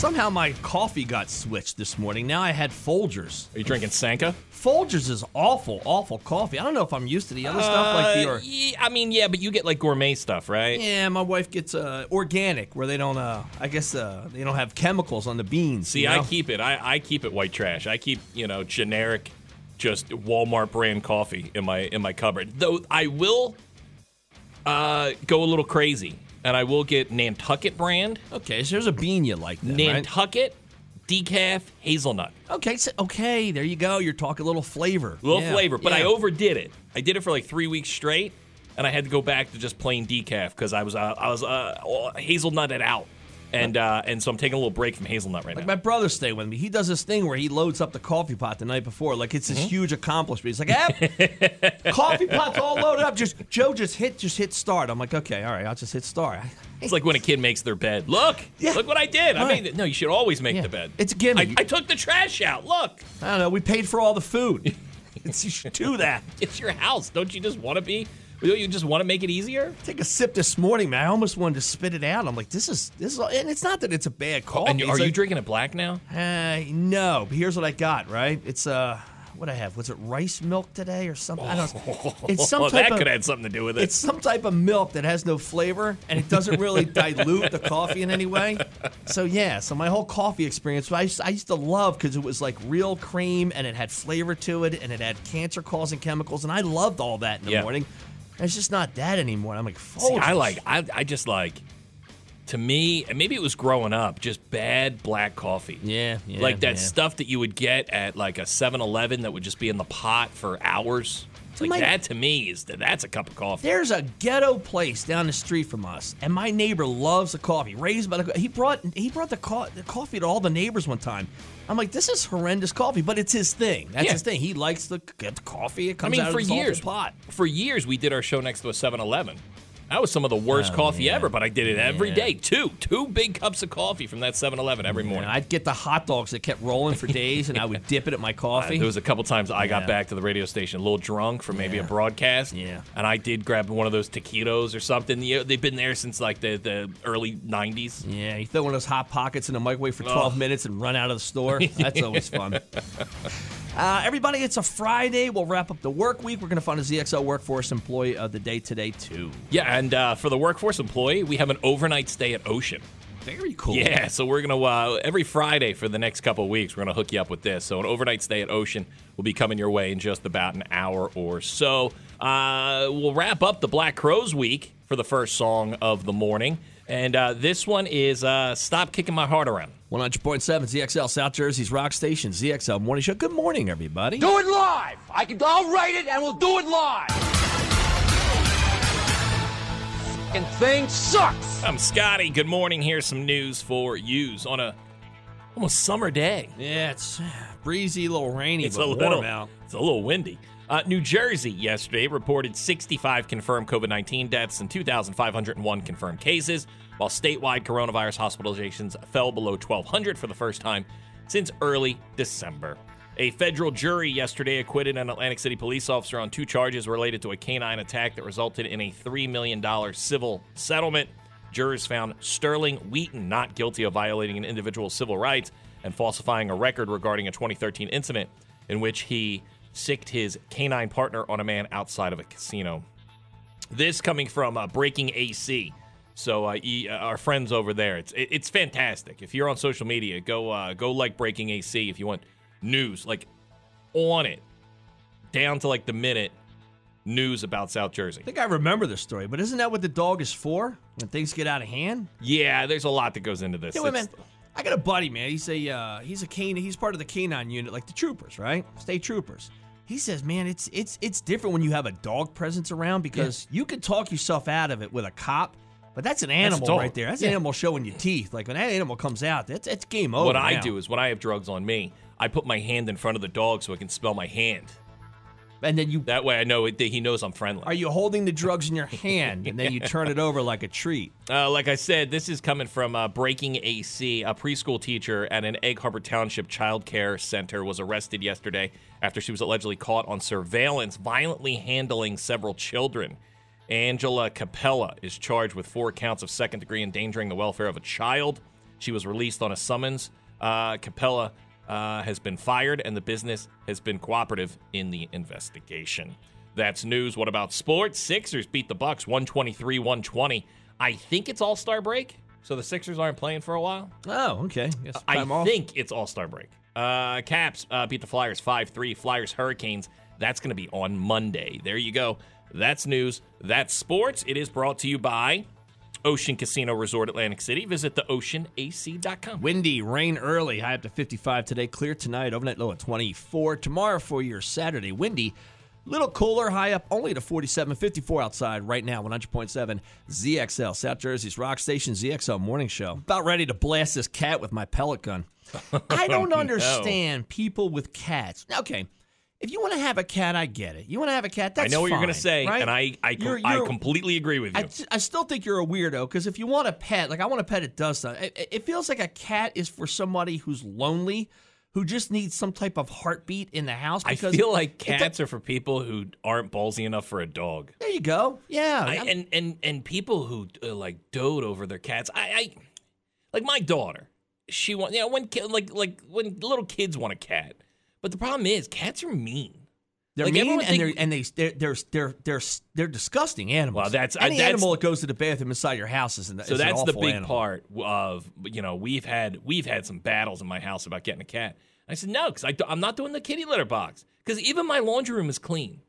Somehow my coffee got switched this morning. Now I had Folgers. Are you drinking Sanka? Folgers is awful, awful coffee. I don't know if I'm used to the other stuff like the. Uh, Or, yeah, I mean, yeah, but you get like gourmet stuff, right? yeah, my wife gets uh, organic, where they don't. Uh, I guess uh, they don't have chemicals on the beans. See, you I keep it. I, I keep it white trash. I keep you know generic, just Walmart brand coffee in my in my cupboard. Though I will uh, go a little crazy, and I will get Nantucket brand, Okay, so there's a bean you like, then, right? Nantucket decaf hazelnut. Okay, so, okay, there you go. You're talking a little flavor, A little Yeah, flavor, but I overdid it. I did it for like three weeks straight, and I had to go back to just plain decaf because I was uh, I was uh, hazelnutted out, and uh, and so I'm taking a little break from hazelnut right Like now. my brother stay with me. He does this thing where he loads up the coffee pot the night before, like it's this Mm-hmm. huge accomplishment. He's like, eh, coffee pot's all loaded up. Just Joe, just hit, just hit start. I'm like, okay, all right, I'll just hit start. It's like when a kid makes their bed. Look, Yeah. look what I did. I Right. made it. No, you should always make Yeah. the bed. It's a gimme. I, I took the trash out. Look, I don't know. We paid for all the food. It's, you should do that. it's your house. Don't you just want to be? You just want to make it easier? Take a sip this morning, man. I almost wanted to spit it out. I'm like, this is this is, and it's not that it's a bad coffee. and you- It's are you like- drinking it black now? Uh, no, but here's what I got. Right? It's uh, what I have. Was it rice milk today or something? I don't. know. It's some type that of, could have something to do with it. It's some type of milk that has no flavor and it doesn't really dilute the coffee in any way. So yeah, so my whole coffee experience, I used, I used to love because it was like real cream and it had flavor to it and it had cancer-causing chemicals and I loved all that in the Yeah. morning. It's just not that anymore. I'm like, See, I like. I, I just like. To me, and maybe it was growing up, just bad black coffee. Yeah, yeah, like that yeah. stuff that you would get at like a 7-Eleven that would just be in the pot for hours. Like my- that to me is that's a cup of coffee. There's a ghetto place down the street from us, and my neighbor loves the coffee. Raised by the he brought he brought the, co- the coffee to all the neighbors one time. I'm like, this is horrendous coffee, but it's his thing. That's Yeah. his thing. He likes the, get the coffee. It I comes mean, out for of years, pot. for years, we did our show next to a 7-Eleven. That was some of the worst Oh, coffee yeah. ever, but I did it every Yeah. day. Two, two big cups of coffee from that 7-Eleven every morning. I'd get the hot dogs that kept rolling for days, and I would dip it at my Uh, coffee. there was a couple times I got back to the radio station a little drunk from maybe Yeah. a broadcast. Yeah. And I did grab one of those taquitos or something. They've been there since like the, the early 90s. yeah, you throw one of those hot pockets in the microwave for 12 Ugh. minutes and run out of the store. That's always fun. Uh, everybody, it's a Friday. We'll wrap up the work week. We're going to find a ZXL Workforce Employee of the Day today, too. Yeah, and uh, for the workforce employee, we have an overnight stay at Ocean. Very cool. Yeah, so we're gonna uh, every Friday for the next couple of weeks, we're gonna hook you up with this. So an overnight stay at Ocean will be coming your way in just about an hour or so. Uh, we'll wrap up the Black Crowes week for the first song of the morning, and uh, this one is uh, "Stop Kicking My Heart Around." 100.7 ZXL South Jersey's Rock Station, ZXL Morning Show. Good morning, everybody. Do it live. I can. I'll write it, and we'll do it live. And thing sucks. I'm Scotty. Good morning. Here's some news for yous on a almost summer day. Yeah, it's breezy, a little rainy, It's a but little, warm out. it's a little windy. Uh, New Jersey yesterday reported 65 confirmed COVID 19 deaths and 2,501 confirmed cases, while statewide coronavirus hospitalizations fell below 1,200 for the first time since early December. A federal jury yesterday acquitted an Atlantic City police officer on two charges related to a canine attack that resulted in a $3 million civil settlement. Jurors found Sterling Wheaton not guilty of violating an individual's civil rights and falsifying a record regarding a 2013 incident in which he sicked his canine partner on a man outside of a casino. This coming from uh, Breaking AC. So uh, e- uh, our friends over there, it's it, it's fantastic. If you're on social media, go uh, go like Breaking AC if you want news like on it down to like the minute news about South Jersey. I think I remember the story, but isn't that what the dog is for? When things get out of hand? Yeah, there's a lot that goes into this. Yeah, wait, man. I got a buddy, man. He's a uh, he's a cane. He's part of the canine unit, like the troopers, right? State troopers. He says, man, it's it's it's different when you have a dog presence around because you can talk yourself out of it with a cop, but that's an animal dog. right there. That's Yeah. an animal showing you teeth. Like when that animal comes out, that's it's game over. what I now. do is when I have drugs on me, I put my hand in front of the dog so I can smell my hand. and then you That way I know it, that he knows I'm friendly. are you holding the drugs in your hand, and then you turn it over like a treat. Uh, like I said, this is coming from uh, Breaking AC. A preschool teacher at an Egg Harbor Township child care center was arrested yesterday after she was allegedly caught on surveillance violently handling several children. Angela Capella is charged with four counts of second degree endangering the welfare of a child. She was released on a summons. Uh, Capella uh, has been fired, and the business has been cooperative in the investigation. That's news. What about sports? Sixers beat the Bucks 123 120. I think it's All Star break, so the Sixers aren't playing for a while. Oh, okay. Guess I think it's All Star break. Uh, Caps uh, beat the Flyers 5 3. Flyers Hurricanes. That's going to be on Monday. There you go. That's news. That's sports. It is brought to you by Ocean Casino Resort Atlantic City. Visit theoceanac.com. Windy, rain early, high up to 55 today. Clear tonight, overnight low at 24. Tomorrow for your Saturday, windy, little cooler, high up only to 47, 54 outside right now. 100.7 ZXL, South Jersey's Rock Station ZXL Morning Show. About ready to blast this cat with my pellet gun. I don't oh, understand people with cats. Okay. If you want to have a cat, I get it. You want to have a cat, that's I know what you're going to say, right? and I I, You're- you're- completely agree with you. I, I still think you're a weirdo because if you want a pet, like I want a pet it does something, it, it feels like a cat is for somebody who's lonely, who just needs some type of heartbeat in the house. I feel like cats are for people who aren't ballsy enough for a dog. there you go. Yeah. I, and and and people who uh, like dote over their cats. I, I like my daughter. She want you know when like like when little kids want a cat. But the problem is cats are mean. they're like, mean everyone and they're and they they're they're they're they're, they're disgusting animals. Well, that's- uh, any that's- animal that goes to the bathroom inside your house is an, So is an that's the big animal. part of you know we've had we've had some battles in my house about getting a cat. I said no because I'm not doing the kitty litter box because even my laundry room is clean.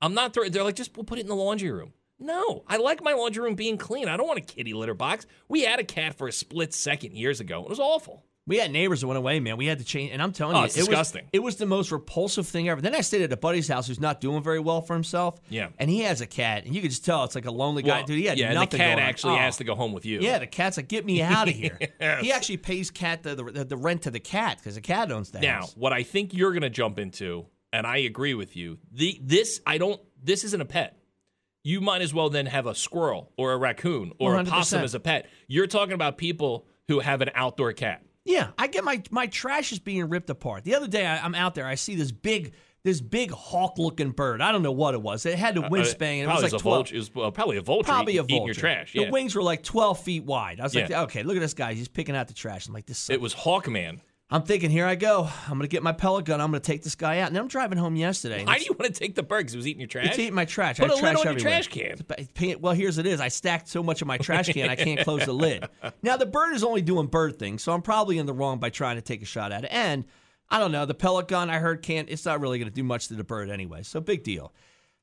I'm not. Throw, they're like just we'll put it in the laundry room. No, I like my laundry room being clean. I don't want a kitty litter box. We had a cat for a split second years ago. It was awful. We had neighbors that went away, man. We had to change, and I'm telling Oh, you, it's it disgusting. was it was the most repulsive thing ever. Then I stayed at a buddy's house who's not doing very well for himself. Yeah. and he has a cat, and you could just tell it's like a lonely guy, Well, dude. He had yeah, and the nothing cat actually Oh. has to go home with you. Yeah, the cat's like, get me out of here. Yes. He actually pays cat the, the, the rent to the cat because the cat owns the Now, house. what I think you're going to jump into, and I agree with you. The this I don't. This isn't a pet. You might as well then have a squirrel or a raccoon or a 100%. possum as a pet. You're talking about people who have an outdoor cat. Yeah, I get my my trash is being ripped apart. The other day, I, I'm out there, I see this big this big hawk looking bird. I don't know what it was. It had a wingspan. and it Uh, was like a 12. vulture. It was, probably a vulture. Probably a vulture. eating your trash. The wings were like 12 feet wide. I was like, okay, look at this guy. He's picking out the trash. I'm like, this. Sucks. It was Hawkman. I'm thinking, here I go. I'm gonna get my pellet gun. I'm gonna take this guy out. And I'm driving home yesterday. Why do you want to take the bird? Because it was eating your trash. It's eating my trash. Put I a have lid trash on your everywhere. trash can. Well, here's it is. I stacked so much of my trash can I can't close the lid. Now the bird is only doing bird things, so I'm probably in the wrong by trying to take a shot at it. And I don't know. The pellet gun I heard can't. It's not really going to do much to the bird anyway. So big deal.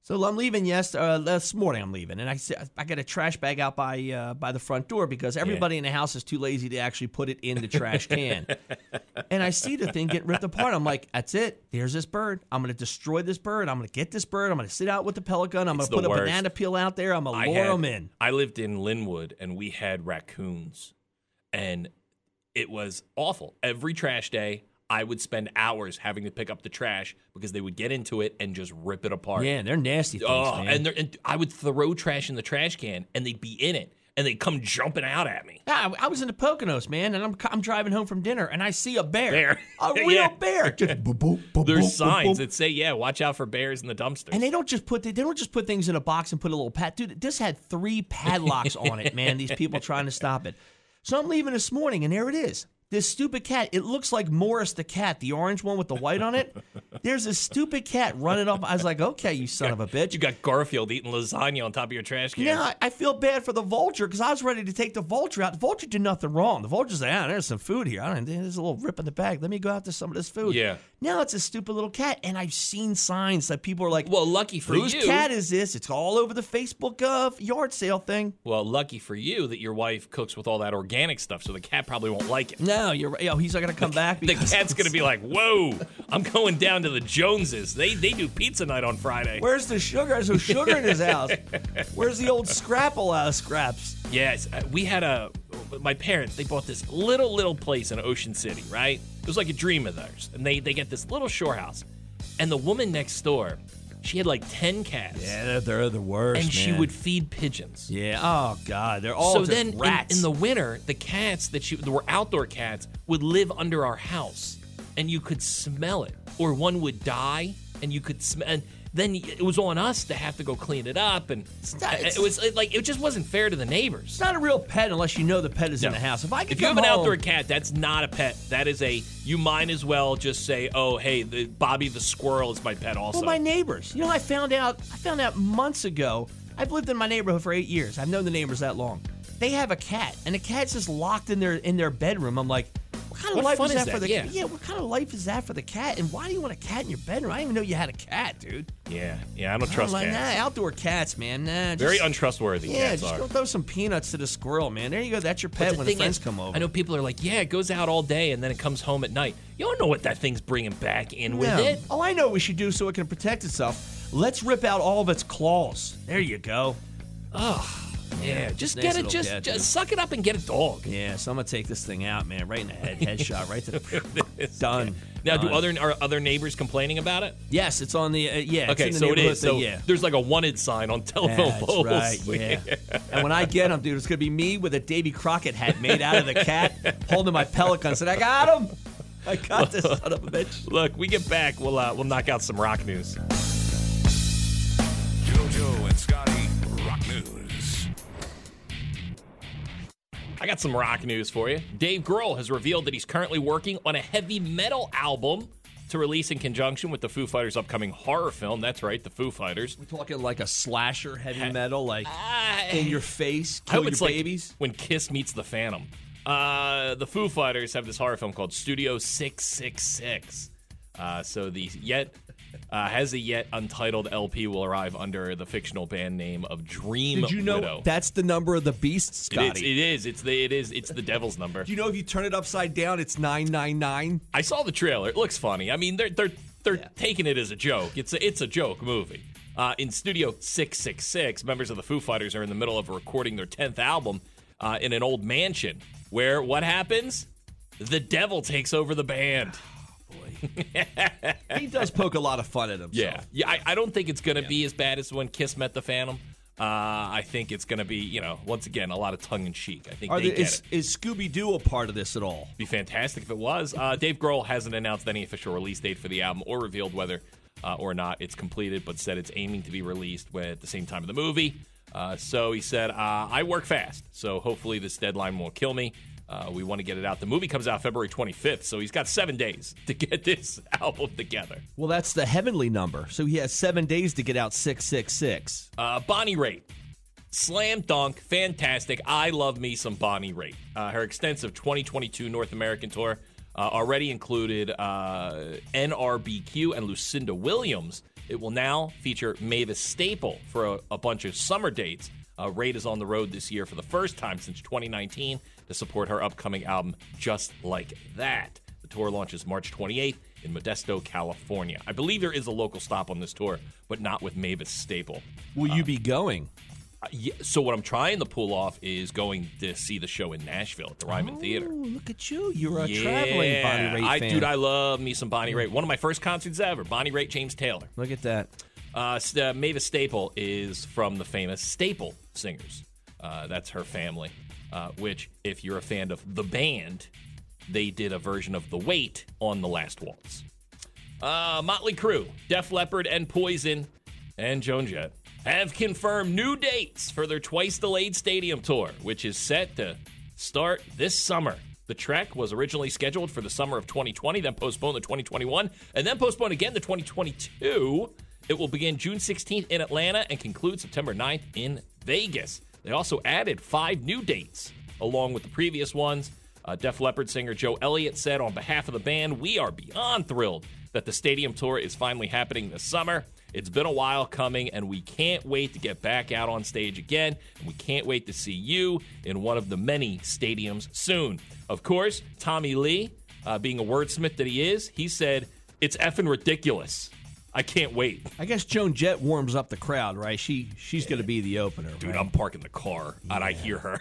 So I'm leaving. Yes, uh, this morning I'm leaving, and I I got a trash bag out by uh, by the front door because everybody in the house is too lazy to actually put it in the trash can. and I see the thing getting ripped apart. I'm like, that's it. There's this bird. I'm going to destroy this bird. I'm going to get this bird. I'm going to sit out with the gun. I'm gonna put the a banana peel out there. I'm to lure them in. I lived in Linwood and we had raccoons, and it was awful. Every trash day, I would spend hours having to pick up the trash because they would get into it and just rip it apart. Yeah, they're nasty oh, things, Oh, man. and, they're- and I would throw trash in the trash can, and they'd be in it, and they'd come jumping out at me. Yeah, I I was in the Poconos, man, and I'm I'm driving home from dinner, and I see a bear, Bear. a real Yeah. bear. Just boop, boop, boop, There's signs that say, "Yeah, watch out for bears in the dumpster. And they don't just put they don't just put things in a box and put a little pad. Dude, this had three padlocks on it, man. These people trying to stop it. So I'm leaving this morning, and there it is. This stupid cat, it looks like Morris the cat, the orange one with the white on it. There's a stupid cat running up. I was like, okay, you son of a bitch. You got Garfield eating lasagna on top of your trash can. Yeah, I- I feel bad for the vulture because I was ready to take the vulture out. The vulture did nothing wrong. The vulture's like, ah, there's some food here. I don't, there's a little rip in the bag. Let me go after some of this food. Yeah. Now it's a stupid little cat, and I've seen signs that people are like, Well, lucky for whose you. Whose cat is this? It's all over the Facebook uh, yard sale thing. Well, lucky for you that your wife cooks with all that organic stuff, so the cat probably won't like it. No, you're right. Oh, he's not gonna come back. The cat's gonna be like, "Whoa, I'm going down to the Joneses. They they do pizza night on Friday." Where's the sugar? There's no sugar in his house. Where's the old Scrapple uh, scraps? Yes, uh, we had a. My parents they bought this little little place in Ocean City, right? It was like a dream of theirs, and they they get this little shore house, and the woman next door, she had like ten cats, Yeah, they're the worst. and she would feed pigeons. Yeah. Oh God, they're all so then in- In, the winter, the cats that she that were outdoor cats would live under our house, and you could smell it, or one would die, and you could smell. Then it was on us to have to go clean it up, and not- it was it, like it just wasn't fair to the neighbors. It's not a real pet unless you know the pet is in the house. If I could If you have come an outdoor cat, that's not a pet. That is a. You might as well just say, "Oh, hey, the, Bobby the squirrel is my pet." Also, Well, my neighbors. You know, I found out. I found out months ago. I've lived in my neighborhood for eight years. I've known the neighbors that long. They have a cat, and the cat's just locked in their in their bedroom. I'm like, kind of What life fun is is that, for the Yeah. What kind of life is that for the cat? And why do you want a cat in your bedroom? I didn't even know you had a cat, dude. yeah, yeah, I don't I'm trust like, cats. nah, outdoor cats, man. Nah, just, Very untrustworthy. Yeah, cats just are. go throw some peanuts to the squirrel, man. There you go. That's your pet the when the friends is, come over. I know people are like, yeah, it goes out all day and then it comes home at night. You don't know what that thing's bringing back in with it. All I know what we should do so it can protect itself. Let's rip out all of its claws. There you go. Yeah, just nice get it, just, cat, just suck it up and get a dog. Yeah, so I'm gonna take this thing out, man, right in the head, headshot, right to the done. Now, do other are other neighbors complaining about it? Yes, it's on the uh, yeah. it's Okay, in the so it neighborhood is. thing, So yeah. there's like a wanted sign on telephone That's poles. right, yeah. and when I get him, dude, it's gonna be me with a Davy Crockett hat made out of the cat, holding my pelican. Said, "I got him. I got this son of a bitch." Look, we get back, we'll uh, we'll knock out some rock news. I got some rock news for you. Dave Grohl has revealed that he's currently working on a heavy metal album to release in conjunction with the Foo Fighters' upcoming horror film. That's right, the Foo Fighters. We're talking like a slasher heavy metal, like Ah, in your face, kill your it's like babies. when Kiss meets the Phantom. Uh, the Foo Fighters have this horror film called Studio 666. Uh, so the yet uh, has a yet untitled LP will arrive under the fictional band name of Dream Did you know Widow. that's the number of the beast, It is, Scotty? it is. It's the. It is. It's the devil's number. Do you know if you turn it upside down, it's nine nine nine? I saw the trailer. It looks funny. I mean, they're they're they're taking it as a joke. It's a, it's a joke movie. Uh, in Studio 666, members of the Foo Fighters are in the middle of recording their 10th album uh, in an old mansion where what happens? The devil takes over the band. He does poke a lot of fun at himself. Yeah. Yeah, I, I don't think it's going to be as bad as when Kiss met the Phantom. Uh, I think it's going to be, you know, once again, a lot of tongue in cheek. I think Are they there, get is, it. is Scooby Doo a part of this at all? be fantastic if it was. Uh, Dave Grohl hasn't announced any official release date for the album or revealed whether uh, or not it's completed, but said it's aiming to be released at the same time of the movie. Uh, so he said, uh, I work fast, so hopefully this deadline won't kill me. Uh, we want to get it out. The movie comes out February 25th, so he's got seven days to get this album together. Well, that's the heavenly number. So he has seven days to get out 666. Uh, Bonnie Raitt. Slam dunk, fantastic. I love me some Bonnie Raitt. Uh, her extensive 2022 North American tour uh, already included uh, NRBQ and Lucinda Williams. It will now feature Mavis Staple for a, a bunch of summer dates. Uh, Raitt is on the road this year for the first time since 2019 to support her upcoming album, Just Like That. The tour launches March 28th in Modesto, California. I believe there is a local stop on this tour, but not with Mavis Staple. Will you be going? Uh, yeah, so what I'm trying to pull off is going to see the show in Nashville at the Ryman Theater. Oh, look at you. You're a Yeah, traveling Bonnie Raitt I, fan. dude, I love me some Bonnie Raitt. One of my first concerts ever. Bonnie Raitt, James Taylor. look at that. Uh, uh, Mavis Staple is from the famous Staple Singers. Uh, that's her family. Uh, which, if you're a fan of the band, they did a version of The Weight on The Last Waltz. Uh, Motley Crue, Def Leppard, and Poison, and Joan Jett have confirmed new dates for their twice delayed stadium tour, which is set to start this summer. The trek was originally scheduled for the summer of 2020, then postponed to 2021, and then postponed again to 2022. It will begin June 16th in Atlanta and conclude September 9th in Vegas. They also added five new dates along with the previous ones. Uh, Def Leppard singer Joe Elliott said on behalf of the band, We are beyond thrilled that the stadium tour is finally happening this summer. It's been a while coming, and we can't wait to get back out on stage again. And we can't wait to see you in one of the many stadiums soon. Of course, Tommy Lee, uh, being a wordsmith that he is, he said, It's effing ridiculous. I can't wait. I guess Joan Jett warms up the crowd, right? She she's going to be the opener. Dude, right? I'm parking the car and I hear her.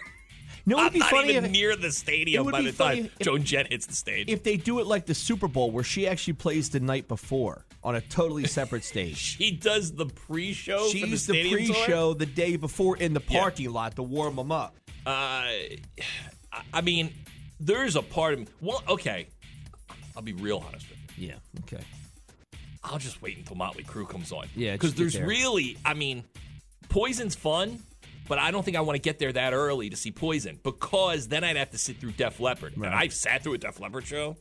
No, it'd I'm be not funny if, near the stadium by the time if- Joan Jett hits the stage. if they do it like the Super Bowl, where she actually plays the night before on a totally separate stage. she does the pre-show for the She's the, pre-show the day before in the Yeah. parking lot to warm them up. Uh, I- I mean, there's a part of me. Well, okay, I'll be real honest with you. Yeah. Okay. I'll just wait until Motley Crue comes on. Yeah, because there's there. really, I mean, Poison's fun, but I don't think I want to get there that early to see Poison because then I'd have to sit through Def Leppard, and I've sat through a Def Leppard show.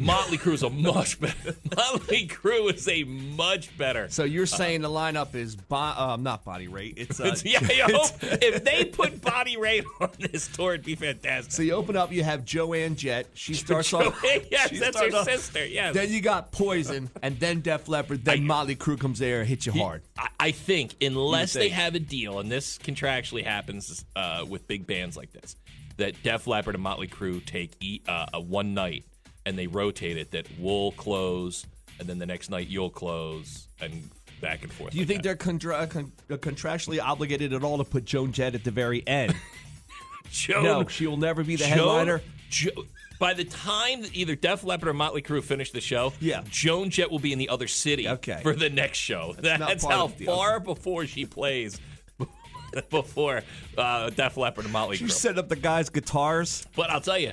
Motley Crue is a much better. Motley Crue is a much better. So you're saying the lineup is bo- um, not body rate. It's, uh, It's, yeah, I if they put body rate on this tour, it'd be fantastic. So you open up, you have Joanne Jett. She starts off. yes, she that's her off- sister. Yes. Then you got Poison, and then Def Leppard, then Motley Crue comes there and hits you hard. I, I think unless they have a deal, and this contractually happens uh, with big bands like this, that Def Leppard and Motley Crue take e- uh, a one night and they rotate it. That we'll close, and then the next night you'll close, and back and forth. Do you like think that. they're contra- con- contractually obligated at all to put Joan Jett at the very end? Joan, no, she will never be the Joan- headliner. Jo- by the time that either Def Leppard or Motley Crue finish the show, Yeah. Joan Jett will be in the other city Okay. for the next show. That's That's, how of the deal. far before she plays before uh, Def Leppard and Motley You Crue. set up the guys' guitars. But I'll tell you,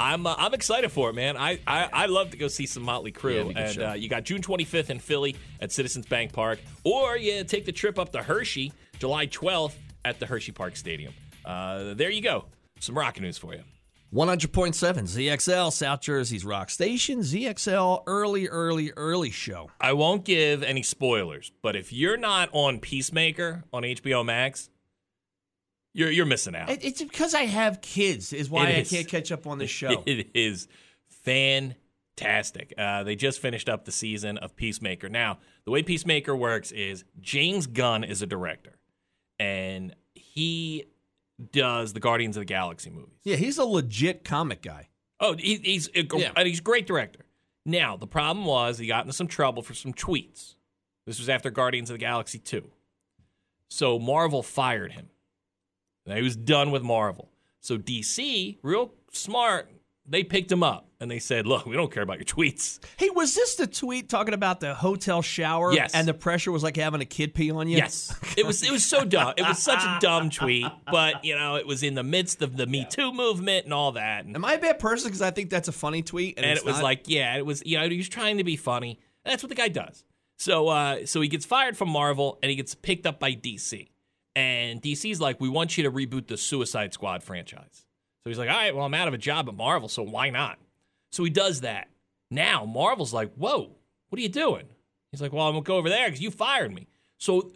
I'm uh, I'm excited for it, man. I, I I love to go see some Motley Yeah, Crue, it'd be a good and uh, you got June 25th in Philly at Citizens Bank Park, or you take the trip up to Hershey, July 12th at the Hershey Park Stadium. Uh, there you go, some rock news for you. 100.7 ZXL, South Jersey's rock station. ZXL early, early, early show. I won't give any spoilers, but if you're not on Peacemaker on HBO Max, you're you're missing out. It- It's because I have kids, is why It I is. can't catch up on the show. It is fantastic. Uh, they just finished up the season of Peacemaker. Now, the way Peacemaker works is James Gunn is a director, and he does the Guardians of the Galaxy movies. Yeah, he's a legit comic guy. Oh, he, he's a, Yeah. and he's a great director. Now, the problem was he got into some trouble for some tweets. This was after Guardians of the Galaxy 2. So Marvel fired him. Now, he was done with Marvel. So DC, real smart, they picked him up and they said, "Look, we don't care about your tweets." Hey, was this the tweet talking about the hotel shower? Yes. And the pressure was like having a kid pee on you? Yes, it was. It was so dumb. It was such a dumb tweet, but you know, it was in the midst of the Me Too movement and all that. And Am I a bad person because I think that's a funny tweet? And, and it was not? like, yeah, it was. You know, he was trying to be funny. And that's what the guy does. So, uh, so he gets fired from Marvel, and he gets picked up by DC. And DC's like, we want you to reboot the Suicide Squad franchise. So he's like, all right, well, I'm out of a job at Marvel, so why not? So he does that. Now Marvel's like, whoa, what are you doing? He's like, well, I'm gonna go over there because you fired me. So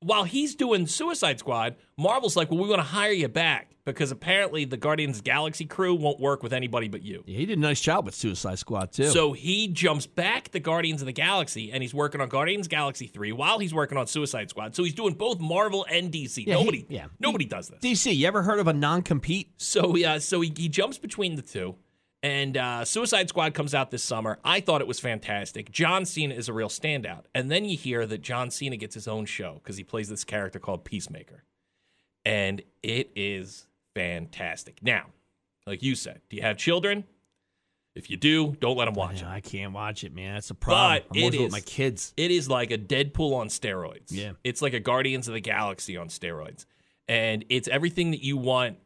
while he's doing Suicide Squad, Marvel's like, well, we want to hire you back because apparently the Guardians Galaxy crew won't work with anybody but you. Yeah, he did a nice job with Suicide Squad, too. So he jumps back to Guardians of the Galaxy and he's working on Guardians Galaxy 3 while he's working on Suicide Squad. So he's doing both Marvel and DC. Yeah, he- nobody yeah. nobody does this. DC, you ever heard of a non compete? So yeah, so he, he jumps between the two. And uh, Suicide Squad comes out this summer. I thought it was fantastic. John Cena is a real standout. And then you hear that John Cena gets his own show because he plays this character called Peacemaker. And it is fantastic. Now, like you said, do you have children? If you do, don't let them watch it. I can't watch it, man. That's a problem. But I'm it with my kids. It is like a Deadpool on steroids. Yeah. It's like a Guardians of the Galaxy on steroids. And it's everything that you want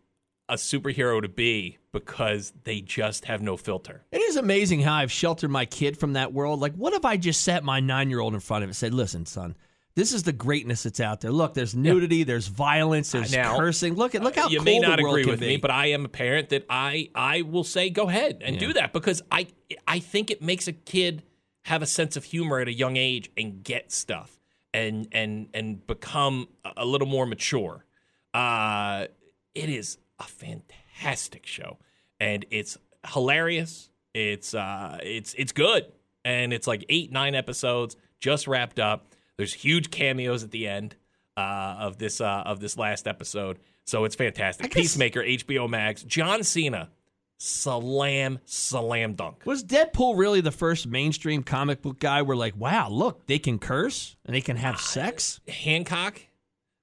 a superhero to be because they just have no filter. It is amazing how I've sheltered my kid from that world. Like, what if I just sat my nine year old in front of it and said, listen, son, This is the greatness that's out there. Look, there's nudity, there's violence, there's Now, cursing. Look at look how you cool may not the world agree with be. me, but I am a parent that I I will say go ahead and do that because I I think it makes a kid have a sense of humor at a young age and get stuff and and and become a- a little more mature. Uh, it is a fantastic show, and it's hilarious. It's uh, it's it's good, and it's like eight nine episodes just wrapped up. There's huge cameos at the end uh, of this uh, of this last episode, so it's fantastic. guess- Peacemaker, HBO Max, John Cena, slam slam dunk. Was Deadpool really the first mainstream comic book guy where like, wow, look, they can curse and they can have sex? Hancock,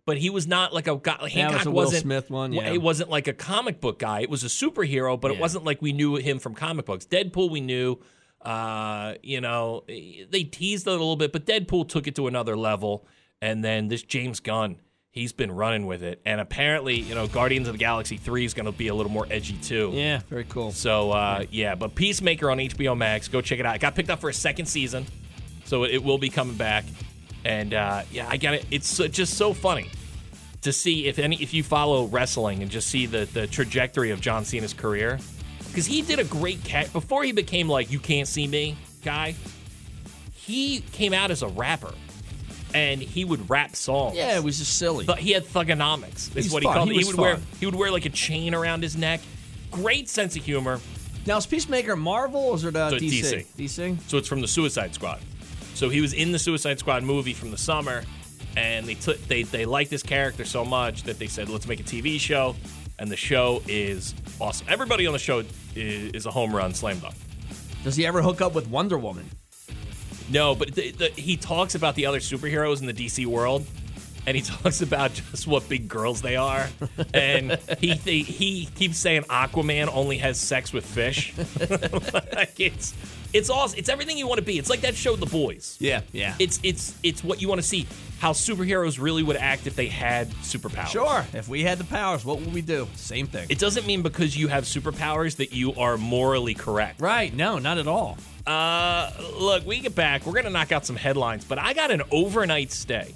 but he was not like a guy. Hancock a Will wasn't Smith one, yeah. It wasn't like a comic book guy. It was a superhero, but it wasn't like we knew him from comic books. Deadpool, we knew. Uh, you know, they teased it a little bit, but Deadpool took it to another level. And then this James Gunn, he's been running with it. And apparently, you know, Guardians of the Galaxy Three is going to be a little more edgy too. Yeah, very cool. So uh, yeah, but Peacemaker on HBO Max, go check it out. It got picked up for a second season, so it will be coming back. And uh, yeah, I got it. It's just so funny to see if any if you follow wrestling and just see the the trajectory of John Cena's career because he did a great cat before he became like you can't see me guy. He came out as a rapper, and he would rap songs. Yeah, it was just silly. But he had Thuganomics. Is He's what fun. he called He it. He would wear he would wear like a chain around his neck. Great sense of humor. now is Peacemaker Marvel or is it uh, So? DC. DC? So it's from the Suicide Squad. So he was in the Suicide Squad movie from the summer, and they took they they liked this character so much that they said let's make a TV show, and the show is awesome. Everybody on the show is, is a home run slam dunk. Does he ever hook up with Wonder Woman? No, but the, the, he talks about the other superheroes in the DC world, and he talks about just what big girls they are. And he he, he keeps saying Aquaman only has sex with fish. like it's it's awesome. It's everything you want to be. It's like that show, The Boys. Yeah, yeah. It's it's it's what you want to see. How superheroes really would act if they had superpowers. Sure. If we had the powers, what would we do? Same thing. It doesn't mean because you have superpowers that you are morally correct. right. No, not at all. Uh, look, we get back. We're gonna knock out some headlines, but I got an overnight stay.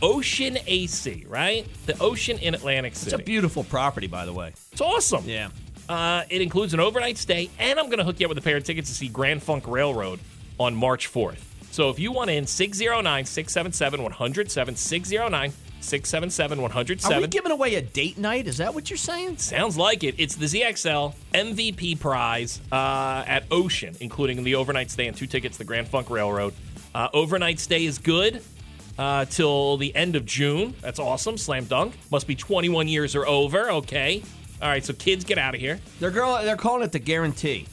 Ocean AC, right? The ocean in Atlantic City. It's a beautiful property, by the way. it's awesome. Yeah. Uh, it includes an overnight stay, and I'm gonna hook you up with a pair of tickets to see Grand Funk Railroad on March 4th. So if you want in, 609 677 107, 609 677 Are we giving away a date night? Is that what you're saying? Sounds like it. It's the ZXL MVP prize uh, at Ocean, including the overnight stay and two tickets to the Grand Funk Railroad. Uh, overnight stay is good uh, till the end of June. That's awesome. Slam dunk. Must be 21 years or over. Okay. All right. So kids, get out of here. They're girl. They're calling it the guarantee.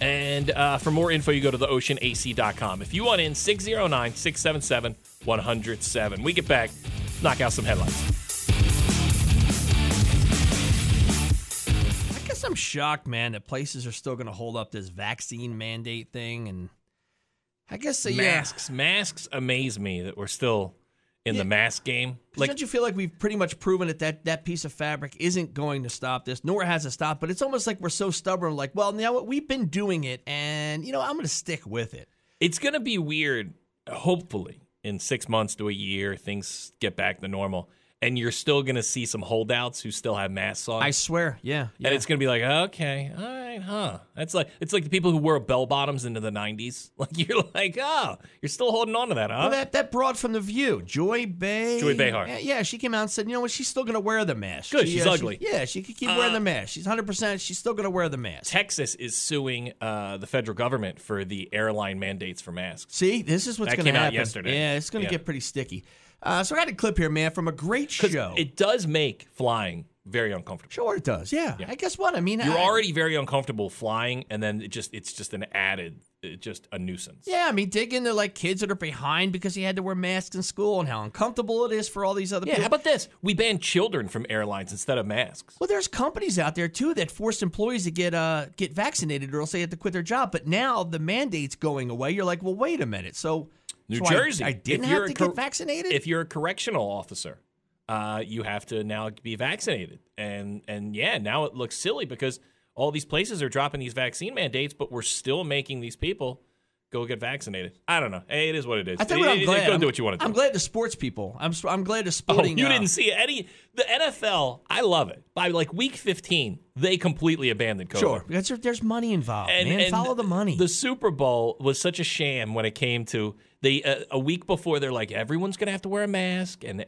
And uh, for more info, you go to theoceanac.com. If you want in, 609 677 107. We get back, knock out some headlines. I guess I'm shocked, man, that places are still going to hold up this vaccine mandate thing, and I guess uh, yeah. Masks. Masks amaze me that we're still in the mask game. Like, don't you feel like we've pretty much proven that, that that piece of fabric isn't going to stop this, nor has it stopped? But it's almost like we're so stubborn. Like, well, now what we've been doing it, and you know, I'm going to stick with it. It's going to be weird, hopefully, in six months to a year, things get back to normal. And you're still going to see some holdouts who still have masks on. I swear, yeah, yeah. And it's going to be like, okay, all right, huh? That's like it's like the people who wore bell bottoms into the '90s. Like you're like, oh, you're still holding on to that, huh? Well, that that broad from the View, Joy Bay. Joy Behar. Yeah, yeah, she came out and said, you know what, she's still going to wear the mask. Good, She, she's uh, she- ugly. yeah, she could keep wearing the mask. She's 100. percent She's still going to wear the mask. Texas is suing uh, the federal government for the airline mandates for masks. See, this is what's going to came out happen. yesterday. Yeah, it's going to Yeah. get pretty sticky. Uh, so I got a clip here, man, from a great show. It does make flying very uncomfortable. sure, it does. Yeah. I guess what I mean. You're I- already very uncomfortable flying, and then it just it's just an added, it just a nuisance. Yeah, I mean, dig into like kids that are behind because he had to wear masks in school and how uncomfortable it is for all these other people. Yeah, people. how about this? We ban children from airlines instead of masks. Well, there's companies out there too that force employees to get uh get vaccinated or else they have to quit their job. But now the mandate's going away. You're like, well, wait a minute. So New so Jersey, I, didn't if have to a cor- get vaccinated. If you're a correctional officer, uh, you have to now be vaccinated, and and yeah, now it looks silly because all these places are dropping these vaccine mandates, but we're still making these people go get vaccinated. I don't know. Hey, it is what it is. I you what, I'm you glad. Go I'm, do what you want to do. I'm glad the sports people. I'm I'm glad the Oh, you uh, didn't see any. The NFL, I love it. By like week 15, they completely abandoned COVID. Sure, because there's money involved. man, follow the money. The Super Bowl was such a sham when it came to they uh, a week before they're like everyone's gonna have to wear a mask and uh,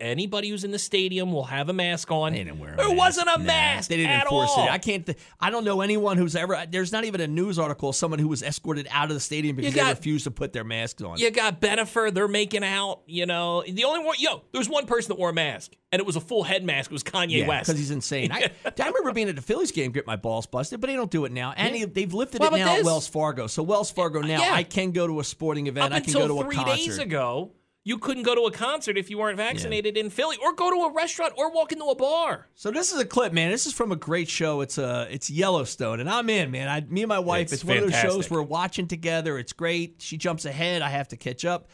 anybody who's in the stadium will have a mask on. They didn't wear a there mask. wasn't a Nah, mask. They didn't at enforce all. it. I can't. Th- I don't know anyone who's ever. There's not even a news article. of Someone who was escorted out of the stadium because got- they refused to put their masks on. You got Bennifer, they're making out, you know. The only one, yo, there was one person that wore a mask, and it was a full head mask. It was Kanye West. because he's insane. I, I remember being at the Phillies game, get my balls busted, but they don't do it now. And they- they've lifted it now at? Wells Fargo. So Wells Fargo now, Yeah. I can go to a sporting event. I can until three days ago, you couldn't go to a concert if you weren't vaccinated in Philly, or go to a restaurant, or walk into a bar. So this is a clip, man. This is from a great show. It's uh, it's Yellowstone, and I'm in, man. I, me and my wife. It's It's, one of those shows we're watching together. It's great. She jumps ahead. I have to catch up.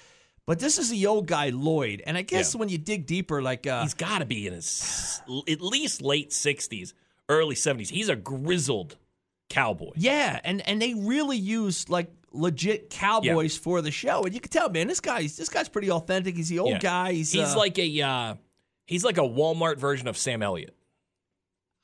But this is the old guy Lloyd, and I guess Yeah. when you dig deeper, like uh, He's got to be in his at least late 60s, early 70s. He's a grizzled cowboy. yeah, and and they really use like legit cowboys for the show, and you can tell, man. This guy's this guy's pretty authentic. He's the old Yeah. guy. He's He's uh, like a uh, he's like a Walmart version of Sam Elliott.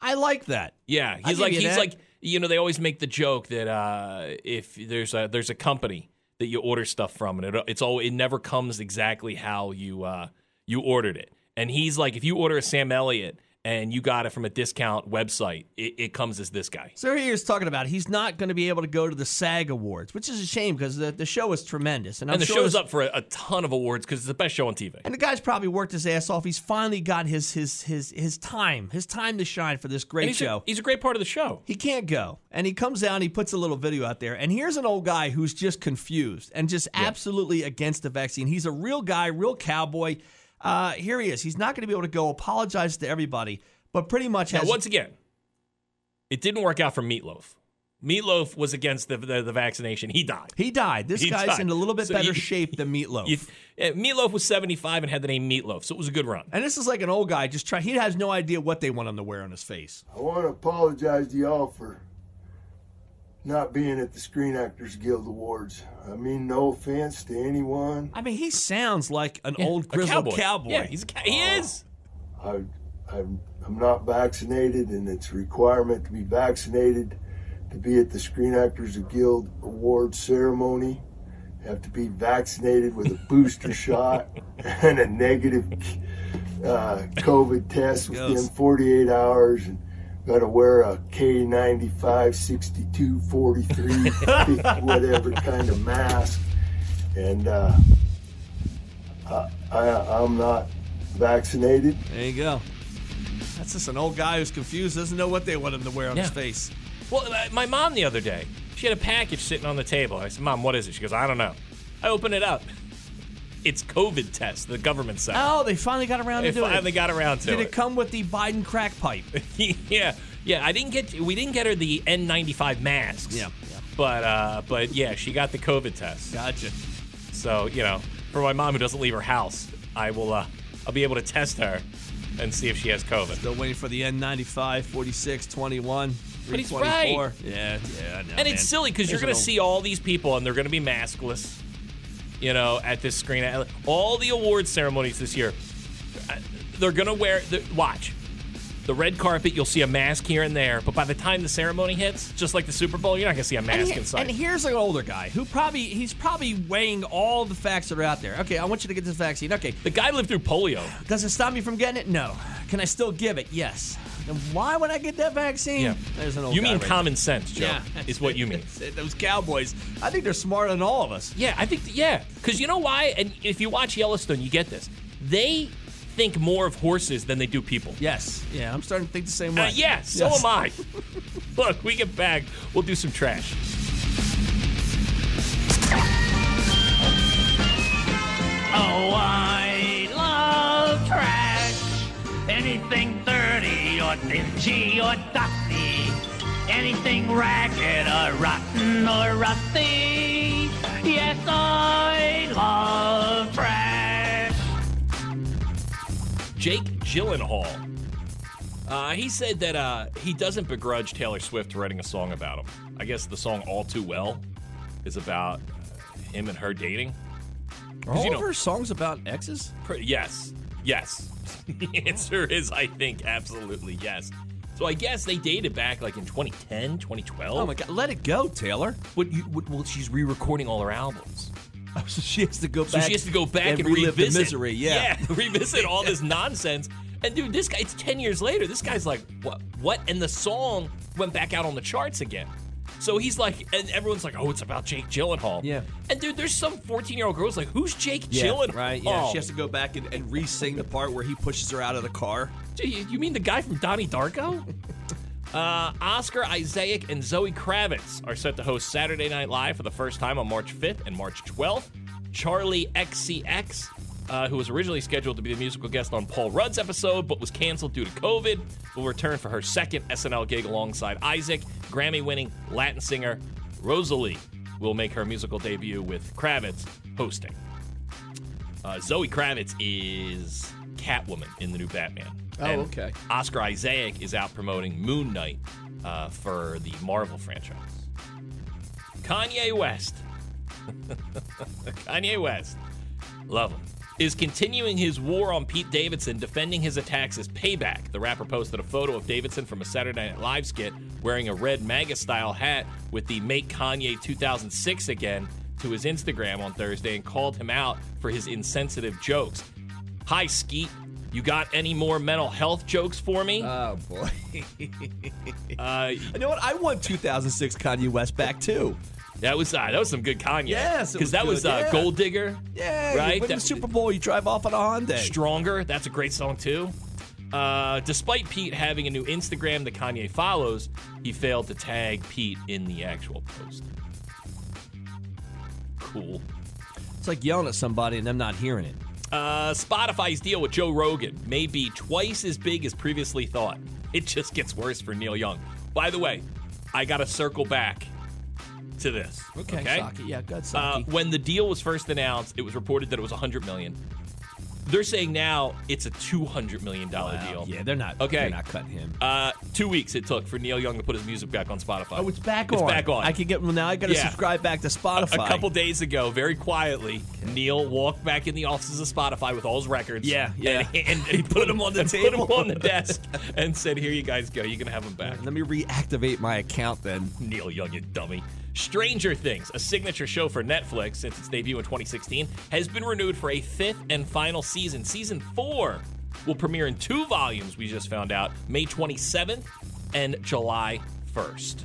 I like that. Yeah, he's like he's that. like you know they always make the joke that uh, if there's a there's a company that you order stuff from and it, it's all it never comes exactly how you uh, you ordered it. And he's like if you order a Sam Elliott and you got it from a discount website, it, it comes as this guy. So here he's talking about he's not going to be able to go to the SAG Awards, which is a shame because the, the show is tremendous, and, I'm and the sure show's up for a, a ton of awards because it's the best show on TV. And the guy's probably worked his ass off. He's finally got his his his his time, his time to shine for this great he's, show. A, he's a great part of the show. he can't go, and he comes down. He puts a little video out there, and here's an old guy who's just confused and just absolutely against the vaccine. He's a real guy, real cowboy. Uh, here he is. He's not going to be able to go apologize to everybody, but pretty much Now, has. once again, it didn't work out for Meatloaf. Meatloaf was against the the, the vaccination. He died. he died. This He guy's died. in a little bit So better you- shape than Meatloaf. You, uh, Meatloaf was 75 and had the name Meatloaf, so it was a good run. and this is like an old guy just trying. He has no idea what they want him to wear on his face. I want to apologize to y'all for not being at the Screen Actors Guild Awards. I mean, no offense to anyone. I mean, he sounds like an old A grizzled cowboy. Yeah, he's a cow- he is. I, I'm, I'm not vaccinated, and it's a requirement to be vaccinated to be at the Screen Actors Guild Awards ceremony. You have to be vaccinated with a booster shot and a negative uh, COVID test within 48 hours, and got to wear a K95, 62, 43, whatever kind of mask. And uh, I, I, I'm not vaccinated. There you go. That's just an old guy who's confused, doesn't know what they want him to wear on his face. Well, uh, my mom the other day, she had a package sitting on the table. I said, "Mom, what is it?" She goes, "I don't know." I open it up. It's COVID test. The government sent. Oh, they finally got around they to doing finally it. got around to Did it. it come with the Biden crack pipe? yeah, yeah. I didn't get. We didn't get her the N95 masks. Yeah, yeah. But uh, but yeah, she got the COVID test. Gotcha. So you know, for my mom who doesn't leave her house, I will. Uh, I'll be able to test her and see if she has COVID. Still waiting for the N95, 46, 21, But he's 324. right. Yeah, yeah. I know, And man. it's silly because you're going to old- see all these people and they're going to be maskless, you know, at this screen. All the award ceremonies this year, uh, they're going to wear, watch, the red carpet, you'll see a mask here and there. But by the time the ceremony hits, just like the Super Bowl, you're not going to see a And, mask he- inside. and here's an older guy who probably he's probably weighing all the facts that are out there. Okay, I want you to get this vaccine. Okay, the guy lived through polio. does it stop me from getting it? No. Can I still give it? Yes. Then why would I get that vaccine? Yeah. There's an old You mean right common sense, Joe, Yeah, is what you mean. Those cowboys, I think they're smarter than all of us. Yeah, I think yeah, because you know why? And if you watch Yellowstone, you get this. They think more of horses than they do people. Yes. Yeah, I'm starting to think the same way. Uh, yeah, so Yes. am I. Look, we get back. We'll do some trash. Oh, I love trash. Anything dirty or dingy or dusty. Anything ragged or rotten or rusty. Yes, I love trash. Jake Gyllenhaal. Uh, he said that uh, he doesn't begrudge Taylor Swift writing a song about him. I guess the song "All Too Well" is about him and her dating? Are all you of her songs about exes? Pre- yes. Yes. the answer is, I think, absolutely yes. So I guess they dated back like in 2010, 2012. Oh my god, let it go, Taylor. What you, what, well, she's re-recording all her albums. Oh, so she has to go back. So she has to go back and, relive revisit the misery. Yeah. revisit all this nonsense. And dude, this guy, it's 10 years later. This guy's like, what? What? And the song went back out on the charts again. So he's like, and everyone's like, oh, it's about Jake Gyllenhaal. Yeah. And dude, there's some 14 year old girls like, who's Jake Yeah, Gyllenhaal? right. Yeah, she has to go back and, and re-sing the part where he pushes her out of the car. Gee, you mean the guy from Donnie Darko? Uh, Oscar Isaac and Zoe Kravitz are set to host Saturday Night Live for the first time on March 5th and March 12th. Charli XCX, uh, who was originally scheduled to be the musical guest on Paul Rudd's episode but was canceled due to COVID, will return for her second SNL gig alongside Isaac. Grammy winning Latin singer Rosalía will make her musical debut with Kravitz hosting. Uh, Zoe Kravitz is Catwoman in the new Batman. Oh, And okay. Oscar Isaac is out promoting Moon Knight uh, for the Marvel franchise. Kanye West. Kanye West. Love him. Is continuing his war on Pete Davidson, defending his attacks as payback. The rapper posted a photo of Davidson from a Saturday Night Live skit wearing a red MAGA style hat with the Make Kanye 2006 again to his Instagram on Thursday and called him out for his insensitive jokes. Hi, Skete. You got any more mental health jokes for me? Oh boy. Uh, you know what? I want 2006 Kanye West back too. That was uh, that was some good Kanye. Yes, because was that was good, uh, yeah. Gold Digger. Yeah, Right? You win the Super Bowl, you drive off on a Hyundai. Stronger. That's a great song too. Uh, despite Pete having a new Instagram that Kanye follows, he failed to tag Pete in the actual post. Cool. It's like yelling at somebody and them not hearing it. Uh, Spotify's deal with Joe Rogan may be twice as big as previously thought. It just gets worse for Neil Young. By the way, I got to circle back to this. Okay, Saki. Yeah, good Uh, when the deal was first announced, it was reported that it was 100 million. They're saying now it's a 200 million dollar Wow. deal. Yeah, they're not. Okay. they're not cutting him. Uh, two weeks it took for Neil Young to put his music back on Spotify. Oh, it's back on. It's on. back on. I can get well now. I got to Yeah. subscribe back to Spotify. a couple days ago, very quietly, Neil walked back in the offices of Spotify with all his records. Yeah, yeah. And, and, and he put them on the table. Put them on the desk and said, "Here you guys go. You can have them back." Let me reactivate my account then. Neil Young, you dummy. Stranger Things, a signature show for Netflix since its debut in 2016, has been renewed for a fifth and final season. Season four will premiere in two volumes, we just found out, May 27th and July 1st.